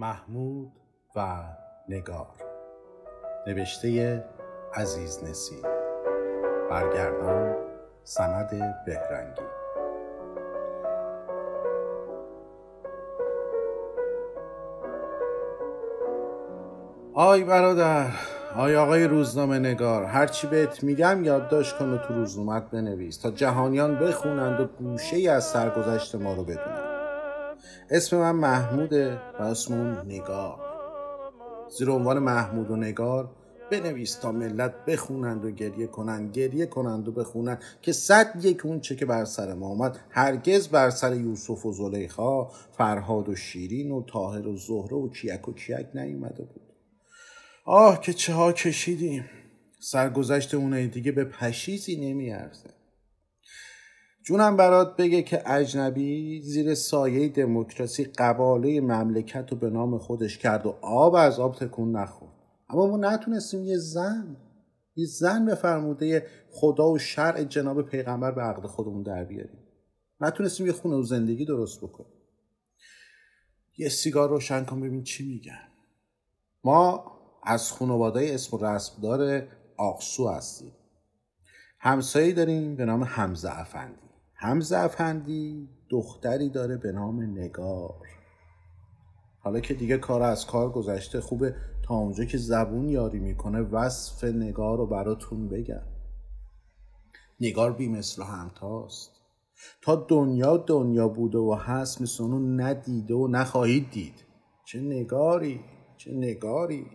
محمود و نگار. نوشته عزیز نسیم. برگردان سند بهرنگی. آی برادر آی آقای روزنامه نگار هرچی بهت میگم یادداشت کن و تو روزنامت بنویس تا جهانیان بخونند و گوشه ای از سرگذشت ما رو بدونن. اسم من محموده و اسم اون نگار. زیر عنوان محمود و نگار بنویس تا ملت بخونند و گریه کنند گریه کنند و بخونند که صد یک اون چه که بر سر ما آمد هرگز بر سر یوسف و زلیخا فرهاد و شیرین و طاهر و زهره و کیک و کیک نیومده بود. آه که چه ها کشیدیم. سرگذشت اونه دیگه به پشیزی نمیارزه. جونم برات بگه که اجنبی زیر سایه دموکراسی قباله مملکت رو به نام خودش کرد و آب از آب تکون نخورد. اما ما نتونستیم یه زن یه زن به فرموده خدا و شرع جناب پیغمبر به عقد خودمون در بیاریم. نتونستیم یه خونه و زندگی درست بکنیم. یه سیگار روشن کن ببین چی میگن. ما از خانواده اسم و رسمدار آقسو هستیم. همسایی داریم به نام حمزه افندی. حمزه افندی دختری داره به نام نگار. حالا که دیگه کار از کار گذشته خوبه تا اونجا که زبون یاری می‌کنه وصف نگار رو براتون بگم. نگار بی مثل همتاست. تا دنیا دنیا بوده و هست مثل ندیده و نخواهید دید. چه نگاری چه نگاری.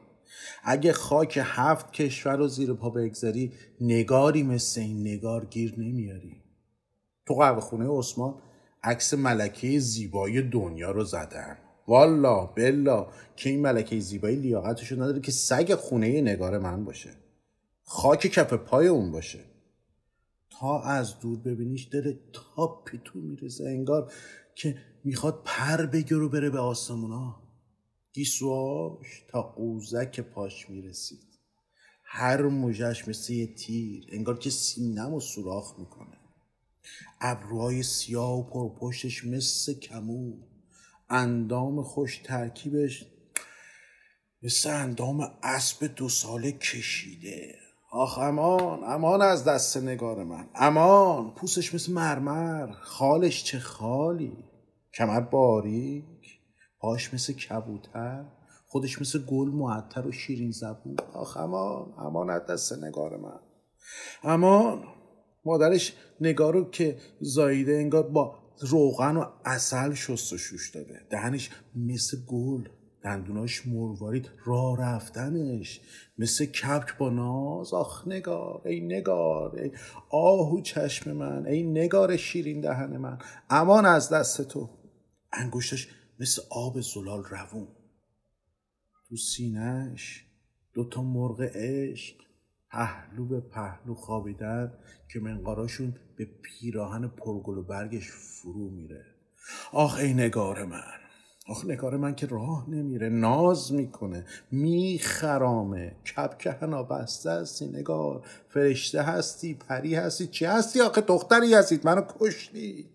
اگه خاک هفت کشور رو زیر پا بگذاری نگاری مثل این نگار گیر نمیاری. تو قهوه خونه عثمان عکس ملکه زیبایی دنیا رو زدن. والا بلا که این ملکه زیبایی لیاقتشو نداره که سگ خونه نگار من باشه. خاک کف پای اون باشه. تا از دور ببینیش داره تا پیتو می‌رسه انگار که می‌خواد پر بگیر و بره به آسمونا گیسواش تا قوزک پاش می‌رسید. هر موجش مثل یه تیر انگار که سینم و سوراخ می‌کنه. ابروهای سیاه و پرپشتش مثل کمو. اندام خوش ترکیبش مثل اندام اسب دو ساله کشیده. آخ امان امان از دست نگار من. امان پوستش مثل مرمر. خالش چه خالی. کمر باریک. پاش مثل کبوتر. خودش مثل گل معطر و شیرین زبون. آخ امان امان از دست نگار من. امان مادرش نگارو که زاییده انگار با روغن و اصل شوش داده. دهنش مثل گل دندوناش مروارید راه رفتنش مثل کپک با ناز. آخ نگار ای نگار ای آهو چشم من ای نگار شیرین دهن من. امان از دست تو. انگشتش مثل آب زلال روون. تو سینهش دوتا مرغ عشق. پهلو به پهلو خوابیدن که منقاراشون به پیراهن پرگل و برگش فرو میره. آخ ای نگار من. آخ نگار من که راه نمیره ناز می‌کنه میخرامه. کپک هنا بسته هستی نگار. فرشته هستی پری هستی. چی هستی آخه؟ دختری هستید. منو کشتی.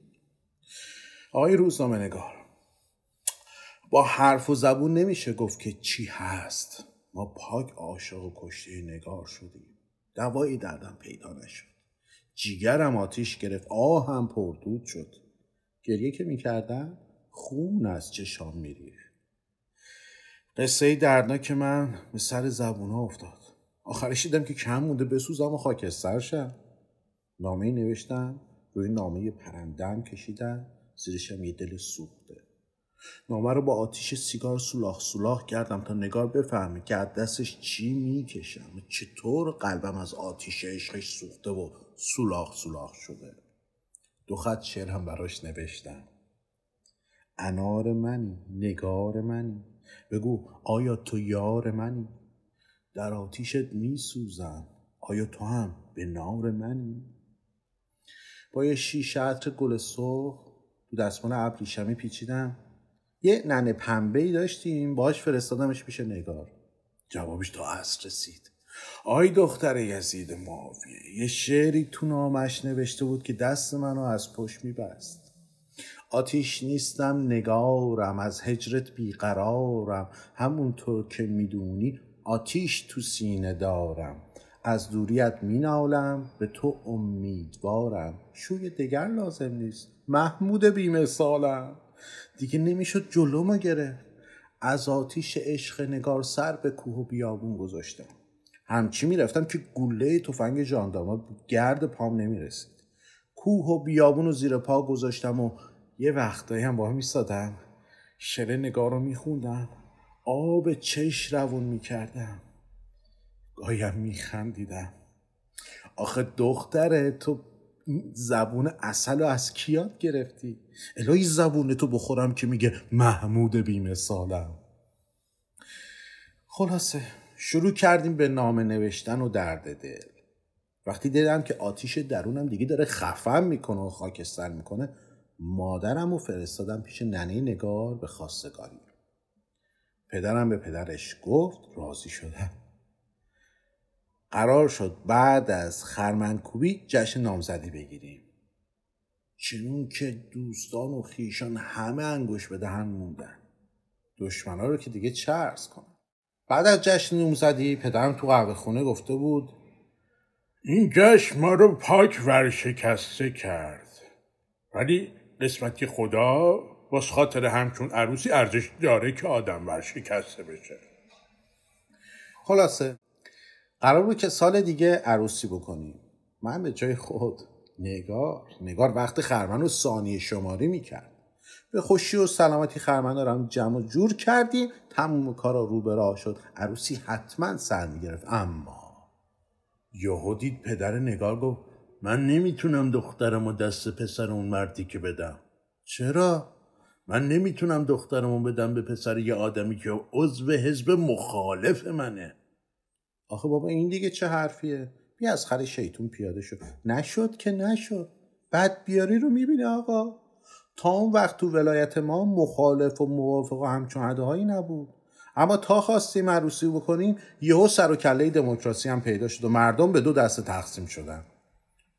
آقای روزنامه نگار با حرف و زبون نمیشه گفت که چی هست. ما پاک عاشق و کشته نگار شدیم. دوایی دردم پیدا نشد. جیگرم آتیش گرفت. آهم پردود شد. گریه که می‌کردم خون از چشام میریخت. قصه دردناک من به سر زبون افتاد. آخرش دیدم که کم مونده بسوزم و خاکستر شم. نامه نوشتم. روی نامه پرندم کشیدم. زیرشم یه دل سوخته. نامه رو با آتیش سیگار سولاخ سولاخ کردم تا نگار بفهمه که از دستش چی می‌کشم. چطور قلبم از آتیش عشقش سوخته و سولاخ سولاخ شده؟ دو خط شعر هم براش نوشتم. انار منی نگار منی. بگو آیا تو یار منی؟ در آتیشت میسوزم. آیا تو هم به نار منی؟ با یه شیشه عطر گل سرخ تو دستمان ابریشمی پیچیدم. یه ننه پنبه ای داشتیم باش فرستادمش پیش نگار. جوابش تا عصر رسید. آی دختر یزید معاویه یه شعری تو نامش نوشته بود که دست منو از پشت میبست. آتیش نیستم نگارم از هجرت بیقرارم. همونطور که می‌دونی آتیش تو سینه دارم. از دوریت مینالم به تو امیدوارم. شوی دگر لازم نیست. محمود بیمثالم. دیگه نمی‌شد جلومو گرفت. از آتیش عشق نگار سر به کوه و بیابون گذاشتم. همچی می‌رفتم که گله تفنگ ژاندارما گرد پام نمی‌رسید. کوه و بیابون و زیر پا گذاشتم و یه وقتایی هم با هم میستادم شعر نگار رو میخوندم. آب چش روون می‌کردم. گاهیم میخندیدم. آخه دختره تو زبون اصل از کیات گرفتی؟ الهی زبون تو بخورم که میگه محمود بیمثالم. خلاصه شروع کردیم به نامه نوشتن و درد دل. وقتی دیدم که آتیش درونم دیگه داره خفم می‌کنه و خاکستر می‌کنه مادرم و فرستادم پیش ننه نگار به خواستگاری. پدرم به پدرش گفت راضی شدم. قرار شد بعد از خرمنکوبی جشن نامزدی بگیریم. چنون که دوستان و خیشان همه انگوش به دهن موندن. دشمنا رو که دیگه چرس کنن بعد از جشن نامزدی پدرم تو قهوه خونه گفته بود این جشن ما رو پاک ورشکسته کرد. ولی قسمتی خدا باز خاطر همچون عروسی ارزش داره که آدم ورشکسته بشه. خلاصه قرار بود که سال دیگه عروسی بکنیم. من به جای خود نگار نگار وقت خرمن رو ثانیه شماری می‌کرد. به خوشی و سلامتی خرمن رو هم جمع جور کردیم. تموم کارا رو به راه شد. عروسی حتما سر می‌گرفت. اما یهو دید پدر نگار گفت من نمی‌تونم دخترم و دست پسر اون مردی که بدم. چرا؟ من نمی‌تونم دخترمو بدم به پسر یه آدمی که عضو حزب مخالف منه. آخه بابا این دیگه چه حرفیه؟ بیا از خر شیطون پیاده شد نشد که نشد. بعد بیاری رو می‌بینه آقا. تا اون وقت تو ولایت ما مخالف و موافق و همچون هایی نبود. اما تا خواستیم عروسی بکنیم یهو سر و کله دموکراسی هم پیدا شد و مردم به دو دسته تقسیم شدن.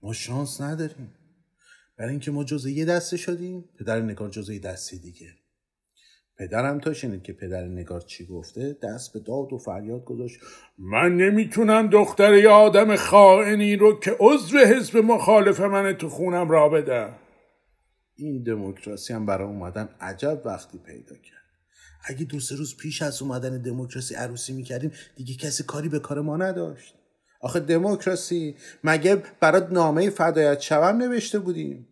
ما شانس نداریم. برای اینکه ما جزء یه دسته شدیم پدر نگار جزء دسته دیگه. پدرم تا شنید که پدر نگار چی گفته دست به داد و فریاد گذاشت. من نمی‌تونم دختر یه آدم خائنی رو که عضو حزب مخالف من تو خونم را بدم. این دموکراسی هم برای اومدن عجب وقتی پیدا کرد. اگه دو سه روز پیش از اومدن دموکراسی عروسی می‌کردیم دیگه کسی کاری به کار ما نداشت. آخه دموکراسی مگه برات نامه فدایت شوم نوشته بودیم؟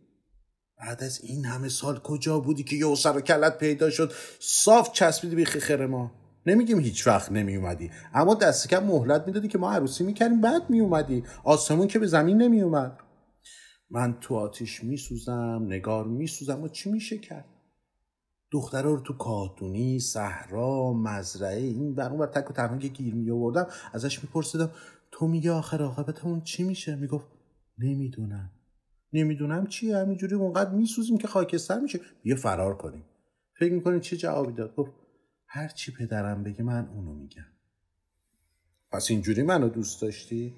بعد از این همه سال کجا بودی که یه سر و کلت پیدا شد؟ صاف چسبیدی به خیر ما. نمیگیم هیچ وقت نمی اومدی اما دست کم مهلت می‌دادی که ما عروسی می‌کردیم بعد می اومدی آسمون که به زمین نمی اومد من تو آتیش میسوزم نگار میسوزم. و چی میشه کرد؟ دخترها رو تو کاتونی صحرا مزرعه این بر اون تک و تنها که گیر می آوردم ازش میپرسیدم تو میگه آخر عاقبتمون چی میشه؟ می‌گفت نمی‌دونم. نمی‌دونم چیه. همینجوری اونقدر میسوزیم که خاکستر میشه. بیا فرار کنیم. فکر می‌کنید چه جوابی داد؟ گفت هر چی پدرم بگه من اونو میگم. پس اینجوری منو دوست داشتی؟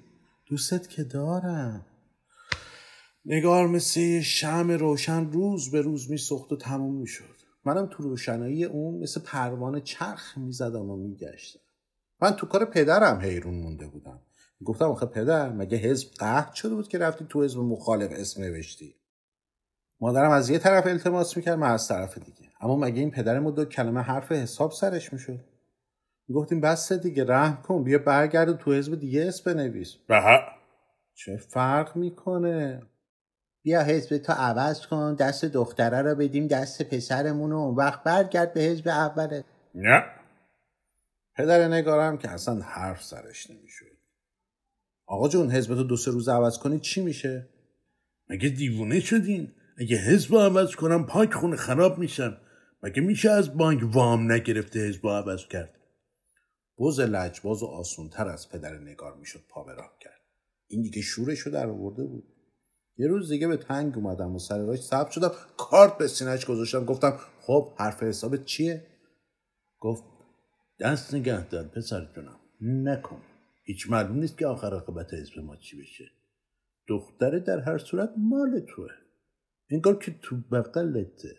دوستت که دارم. نگار مثل شم روشن روز به روز میسخت و تموم می‌شد. منم تو روشنایی اون مثل پروانه چرخ می‌زدم و میگشتم. من تو کار پدرم حیرون مونده بودم. گفتم آخه پدر مگه حزب قهد شده بود که رفتی تو حزب مخالف اسم نوشتی؟ مادرم از یه طرف التماس می‌کرد من از طرف دیگه. اما مگه این پدرمو دو کلمه حرف حساب سرش می‌شد؟ گفتیم بس دیگه رحم کن بیا برگرد تو حزب دیگه اسم بنویس. به چه فرق می‌کنه؟ بیا حزب تو عوض کن دست دختره رو بدیم دست پسرمون و اون وقت برگرد به حزب اوله نه. پدر نگارم که اصلا حرف سرش نمی‌شد. آقا جون حزب تو دو سه روز عوض کنی چی میشه؟ مگه دیوونه شدین؟ اگه حزب عوض کنم پاک خونه خراب میشن مگه میشه از بانک وام نگرفته حزب عوض کرد؟ بز لجباز و آسونتر از پدر نگار می‌شد پا به راه کرد. این دیگه شورشو در آورده بود. یه روز دیگه به تنگ اومدم و سر راش ثبت شدم. کارت به سینهش گذاشتم. گفتم خب حرف حسابت چیه؟ گفت دست نگه دار پسر جونم. نکن. هیچ معلوم نیست که آخر عاقبت حزب ما چی بشه. دختره در هر صورت مال توه. انگار که تو بغلته.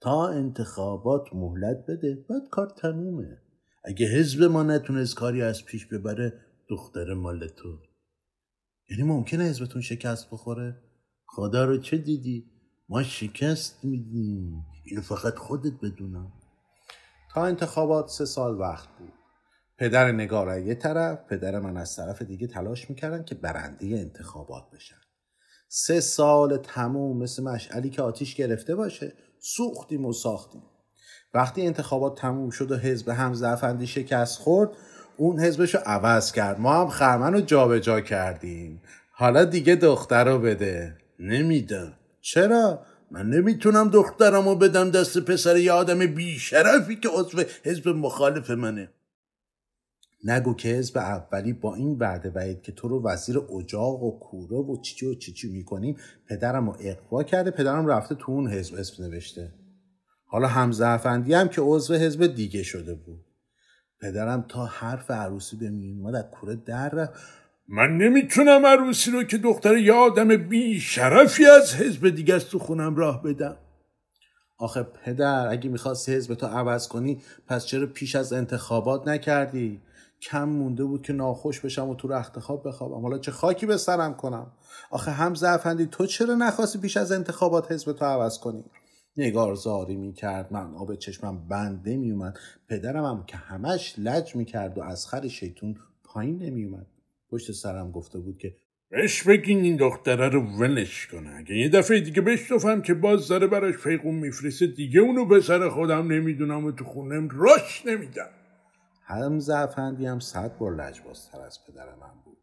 تا انتخابات مهلت بده بعد کار تمومه. اگه حزب ما نتونست کاری از پیش ببره دختر مال تو. یعنی ممکنه حزبتون شکست بخوره؟ خدا رو چه دیدی؟ ما شکست میدیم. اینو فقط خودت بدونم. تا انتخابات سه سال وقت بود. پدر نگار یه طرف پدر من از طرف دیگه تلاش می‌کردن که برنده انتخابات بشن. سه سال تموم مثل مشعلی که آتیش گرفته باشه سوختیم و ساختیم. وقتی انتخابات تموم شد و حزب هم زفندی شکست خورد اون حزبش رو عوض کرد. ما هم خرمن رو جابجا کردیم. حالا دیگه دختر رو بده. نمیدم. چرا؟ من نمی‌تونم دخترمو بدم دست پسر یه آدم بیشرفی که عضو حزب مخالف منه. نگو که حزب اولی با این وعده وعید که تو رو وزیر اجاق و کوره و چیچی و چیچی می‌کنیم پدرم رو اقوا کرده پدرم رفته تو اون حزب اسم نوشته. حالا همزه افندی هم که عضو حزب دیگه شده بود. پدرم تا حرف عروسی به میومد از کوره در رفت. من نمی‌تونم عروسی رو که دختر یه آدم بی شرفی از حزب دیگه است تو خونم راه بدم. آخه پدر اگه می‌خواستی حزب تو عوض کنی پس چرا پیش از انتخابات نکردی؟ کم مونده بود که ناخوش بشم و تو رخت خواب بخوابم. حالا چه خاکی به سرم کنم؟ آخه هم افندی تو چرا نخواستی پیش از انتخابات حزب تو عوض کنی؟ نگار زاری می‌کرد من آب چشمم بنده میومد پدرم هم که همش لج می‌کرد و از خر شیطون پایین نمیومد پشت سرم گفته بود که بهش بگین این دختره رو ولش کنه. اگه یه دفعه دیگه بشنفم که باز داره براش پیغون میفرسته دیگه اونو به سر خودم نمی‌دونم و تو خونم راش نمیدم. هم افندی هم صد بار لجبازتر از پدر من بود.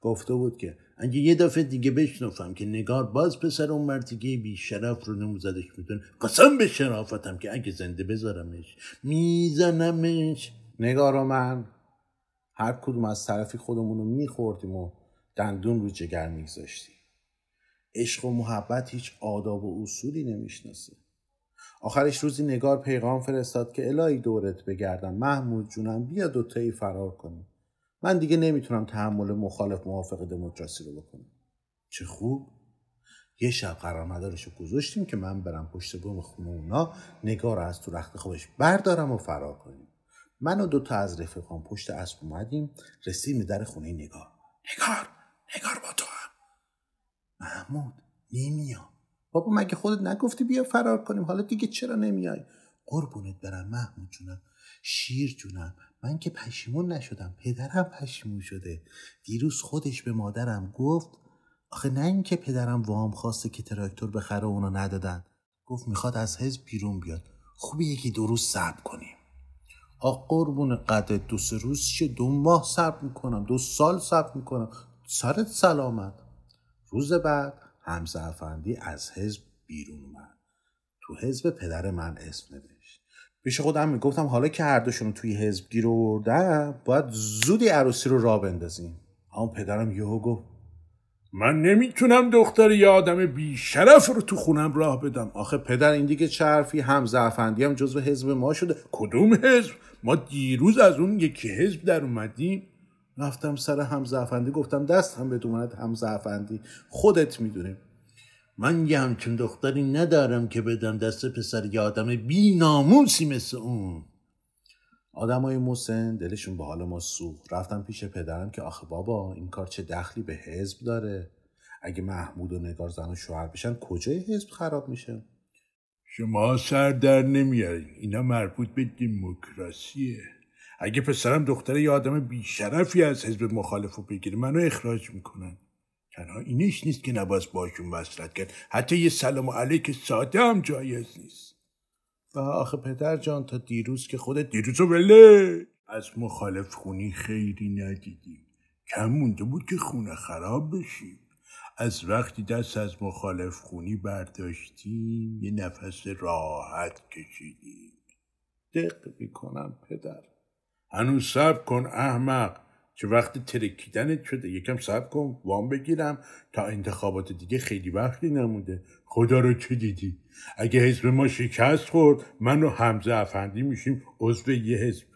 گفته بود که اگه یه دفعه دیگه بشنفم که نگار باز پسر اون مرتیگه بی شرف رو نموزدش می‌تونه قسم به شرافتم که اگه زنده بذارمش میزنمش. نگار و من هر کدوم از طرفی خودمون رو میخوردیم و دندون رو جگر میگذاشتیم. عشق و محبت هیچ آداب و اصولی نمی‌شناسه. آخرش روزی نگار پیغام فرستاد که الهی دورت بگردم. محمود جونم بیا دوتایی فرار کنیم. من دیگه نمی‌تونم تحمل مخالف موافق دموکراسی رو بکنم. چه خوب. یه شب قرار مدارش رو گذاشتیم که من برم پشت بوم خونه اونا نگار از تو رخت خوابش بردارم و فرار کنیم. من و دوتا از رفیقان پشت اسب اومدیم رسیدیم در خونه نگار. نگار نگار با تو هم. محمود نمیام. بابا مگه خودت نگفتی بیا فرار کنیم؟ حالا دیگه چرا نمیای؟ قربونت برم محمود جونم. شیر جونم. من که پشیمون نشدم. پدرم پشیمون شده. دیروز خودش به مادرم گفت آخه نه اینکه پدرم وام خواسته که تراکتور بخره اونو ندادن. گفت می‌خواد از حزب بیرون بیاد. خوبه یکی دو روز صبر کنیم. آ قربون قد دو سه روز چه؟ دو ماه صبر می‌کنم. دو سال صبر می‌کنم. سرت سلامت. روز بعد حمزه افندی از حزب بیرون اومد. تو حزب پدر من اسم نوشت. پیش خودم می‌گفتم حالا که هر دوشون توی حزب گیر آوردم باید زودی عروسی رو را بندازیم. اما پدرم یهو گفت من نمی‌تونم دختر یه آدم بی شرف رو تو خونم راه بدم. آخه پدر این دیگه چه حرفی؟ حمزه افندی هم جزو حزب ما شده. کدوم حزب؟ ما دیروز از اون یکی حزب در اومدیم. رفتم سر حمزه افندی گفتم دست هم به اومد حمزه افندی خودت می‌دونیم من یه همچون دختری ندارم که بدم دست پسر یه آدم بی ناموسی مثل اون. آدمای مسن دلشون به حال ما سوخت. رفتم پیش پدرم که آخه بابا این کار چه دخلی به حزب داره؟ اگه محمود و نگار زن و شوهر بشن کجای حزب خراب میشه؟ شما سر در نمیارین. اینا مربوط به دموکراسیه. اگه پسرم دختر یه آدم بیشرفی از حزب مخالف رو بگیره منو اخراج می‌کنن. تنها اینش نیست که نباید باشون وصلت کرد. حتی یه سلام علیک ساده هم جایز نیست. و آخه پدر جان تا دیروز که خودت دیروز وله از مخالف خونی خیری ندیدیم. کم مونده بود که خونه خراب بشیم. از وقتی دست از مخالف خونی برداشتیم یه نفس راحت کشیدیم. دق می‌کنم پدر. هنوز سب کن احمق. چه وقت ترکیدنت شده یکم سب کن وام بگیرم تا انتخابات دیگه خیلی وقتی نموده. خدا رو چه دیدی؟ اگه حزب ما شکست خورد من و حمزه افندی میشیم عضو یه حزب.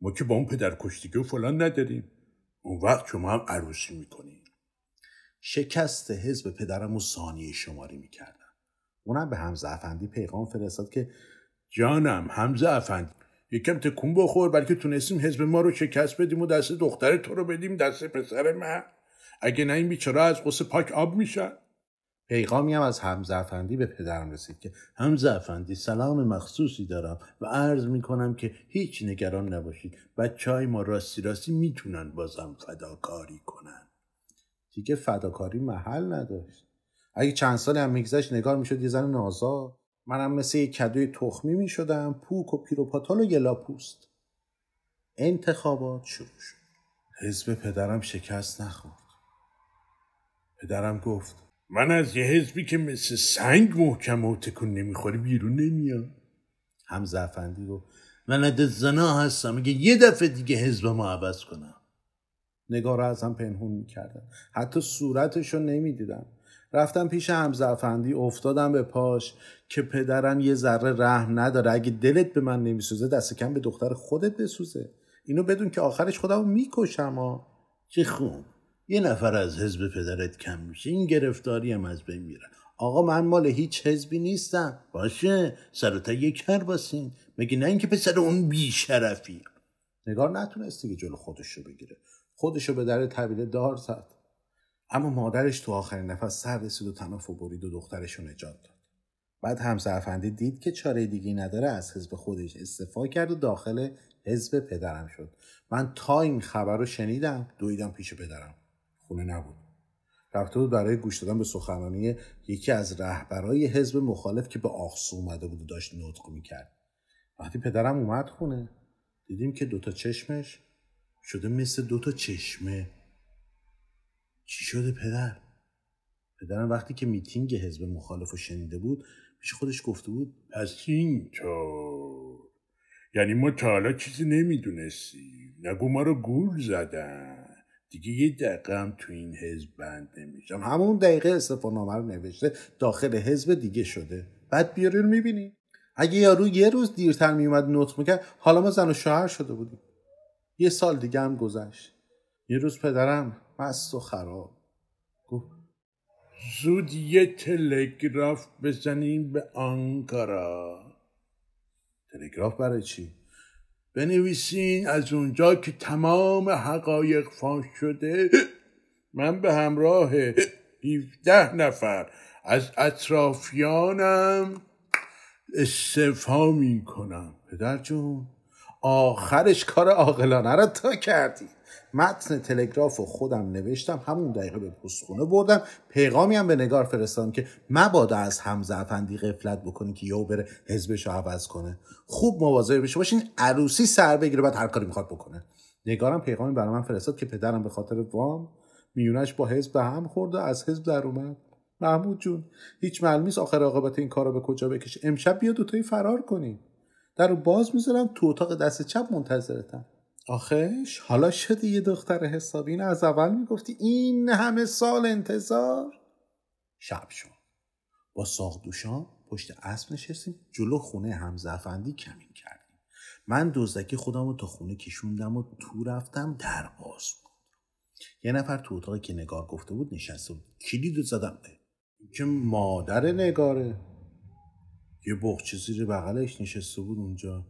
ما که با اون پدر کشتیگه و فلان نداریم. اون وقت شما هم عروسی می‌کنیم شکست حزب پدرم و ثانیه شماری می‌کردم. اونم به حمزه افندی پیغام فرستاد که جانم حمزه افندی. یکم تکون بخور بلکه تونستیم حزب ما رو شکست بدیم و دست دختر تو رو بدیم دست پسر من. اگه نه این بیچاره از قصه پاک آب میشن پیغامی هم از حمزه افندی به پدرم رسید که حمزه افندی سلام مخصوصی دارم و عرض می‌کنم که هیچ نگران نباشید. بچه های ما راستی راستی می‌تونن بازم فداکاری کنن. دیگه فداکاری محل نداشت. اگه چند سالی هم میگذشت نگار می‌شد یه زن نازا منم مثل یک کدوی تخمی می‌شدم. پوک و پیروپاتال و یلاپوست. انتخابات شروع شد. حزب پدرم شکست نخورد. پدرم گفت من از یه حزبی که مثل سنگ محکم و تکون نمی‌خوری بیرون نمیام. حمزه افندی گفت من عدد زنا هستم. اگه یه دفعه دیگه حزب ما عوض کنم. نگاه رو ازم پنهون می‌کردم حتی صورتش رو نمی‌دیدم. رفتم پیش حمزه افندی افتادم به پاش که پدرم یه ذره رحم نداره. اگه دلت به من نمیسوزه دست کم به دختر خودت بسوزه. اینو بدون که آخرش خودمو می‌کشم ها. چه خوب. یه نفر از حزب پدرت کم میشه. این گرفتاری هم از بین میره. آقا من مال هیچ حزبی نیستم. باشه. سر تا یک کر باسین. مگه نه اینکه پسر اون بیشرفی نگار نتونست دیگه جلو خودش رو بگیره. خودش رو به در طویله دار زد اما مادرش تو آخرین نفس سر رسید و تناف و برید و دخترش رو نجات داد. بعد همسر افندی دید که چاره دیگه نداره از حزب خودش استفا کرد و داخل حزب پدرم شد. من تا این خبر رو شنیدم دویدم پیش پدرم. خونه نبود. رفته بود برای گوش دادن به سخنرانی یکی از رهبرای حزب مخالف که به آخسو اومده بود و داشت نطق می‌کرد. وقتی پدرم اومد خونه دیدیم که دوتا چشمش شده مثل دوتا چشمه. چی شده پدر؟ پدرم وقتی که میتینگ حزب مخالف رو شنیده بود پیش خودش گفته بود پس اینطور. یعنی ما تا حالا چیزی نمی‌دونستیم. نگو ما رو گول زدن. دیگه یه دقیقه هم تو این حزب بند نمیشم. همون دقیقه استفانامه رو نوشته داخل حزب دیگه شده. بعد بیاری رو می‌بینی. اگه یارو یه روز دیرتر میومد نطق می‌کرد حالا ما زن و شوهر شده بودیم. یه سال دیگه هم گذشت. یه روز پدرم مست و خراب. گفت زود یه تلگراف بزنیم به آنکارا. تلگراف برای چی؟ بنویسین از اونجا که تمام حقایق فاش شده. من به همراه 17 نفر از اطرافیانم استعفا می کنم پدر جون. آخرش کار عاقلانه رو تا کردی. متن تلگراف رو خودم نوشتم همون دقیقه به پستخونه بردم. پیغامی هم به نگار فرستادم که مبادا از حمزه افندی غفلت بکنی که یهو بره حزبش رو عوض کنه. خوب مواظب بشه باشین عروسی سر بگیره بعد هر کاری می‌خواد بکنه. نگارم پیغامی برای من فرستاد که پدرم به خاطر وام میونش با حزب به هم خورد و از حزب در اومد. محمود جون هیچ معلوم نیست آخر عاقبت این کارو به کجا بکشه؟ امشب بیا دوتایی فرار کنیم. در رو باز می‌ذارم تو اتاق دست چپ منتظرتم. آخش حالا شدی یه دختر حسابی این از اول می‌گفتی این همه سال انتظار. شب شد. با ساق دوشان پشت اسب نشستیم جلو خونه حمزه افندی کمین کردیم. من دزدکی خودم رو تا خونه کشوندم و تو رفتم در باز بود. یه نفر تو اتاقی که نگار گفته بود نشسته بود. کلید زدم. که مادر نگاره. یه بخچه زیر بغلش نشسته بود اونجا.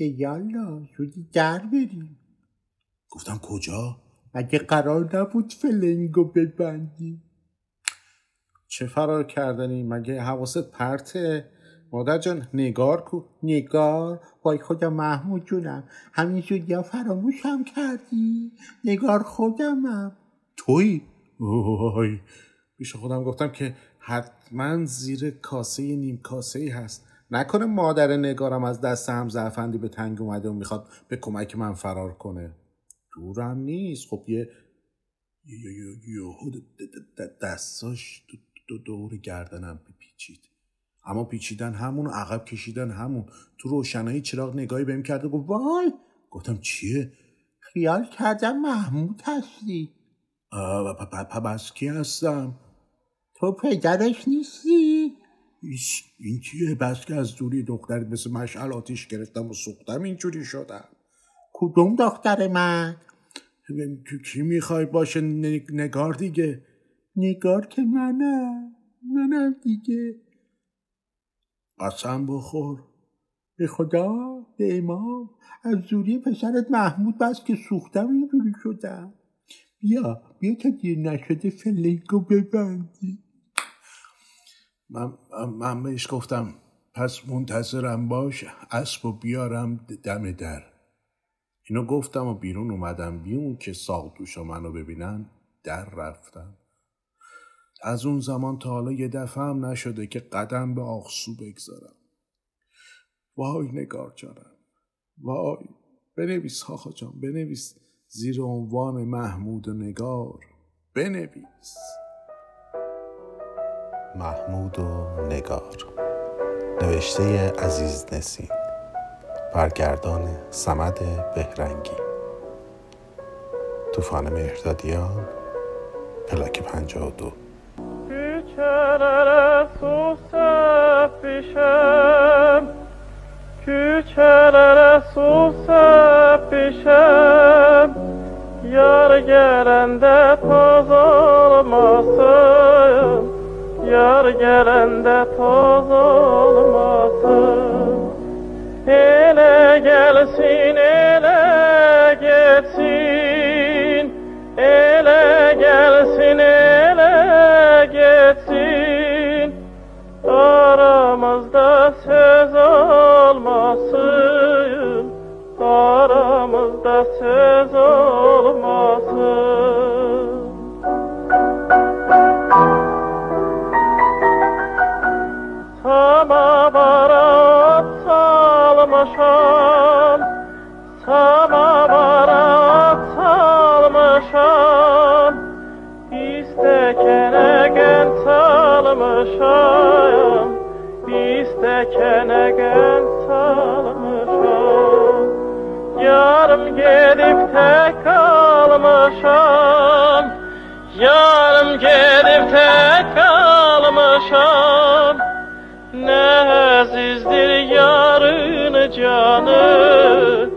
یالا شدی در بریم. گفتم کجا؟ مگه قرار نبود فلنگو ببندی؟ چه فرار کردنی؟ مگه حواست پرته؟ مادر جان نگار کو؟ نگار؟ وای خدا محمود جونم همین یا فراموشم کردی؟ نگار خودمم. توی وای پیش خودم گفتم که حتما زیر کاسه نیم کاسه ای هست نکنه مادر نگارم از دست هم زرفندی به تنگ اومده و می‌خواد به کمک من فرار کنه دورم نیست خب یه یه دستاش دو دور گردنم پیچید اما پیچیدن همون و عقب کشیدن همون تو روشنایی چراغ نگاهی بهم کرده گفت وای گفتم چیه خیال کردم محمود هستی پس کی هستم تو پدرش نیستی؟ این چیه بس که از دوری دخترت مثل مشعل آتیش گرفتم و سوختم اینجوری شدم. کدوم دختر من؟ کی می‌خوای باشه؟ نگار دیگه. نگار که منم. منم دیگه. قسم بخور. به خدا به امام. از زوری پسرت محمود بس که سوختم اینجوری شدم. بیا بیا تا دیر نشده فلنگو ببندی. من, من بهش گفتم پس منتظرم باش اسب و بیارم دم در. اینو گفتم و بیرون اومدم. بیون که ساق دوش منو ببینن در رفتم. از اون زمان تا حالا یه دفعه هم نشده که قدم به آخسو بگذارم. وای نگار جانم. وای بنویس خاخا جان بنویس زیر عنوان محمود و نگار. بنویس. محمود و نگار. نوشته عزیز نسین برگردان سمد بهرنگی. طوفان مهردادیان پلاک پنجاه و دو. Küçelere su sepişem Yar gelende toz olmasın Yar gelende toz olmasın. Ele gelsin ele geçsin çaresizdir yarını canı.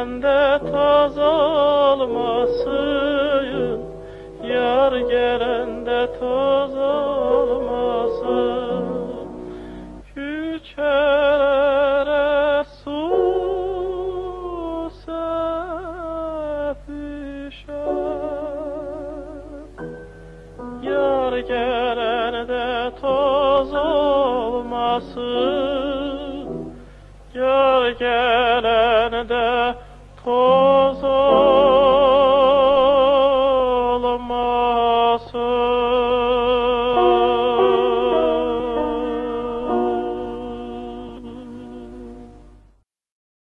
Gelende taz olmasın Yar gelende toz olmasın. Küçelere su sepişer. Yar gelende toz olmasın Yar gelende Oh.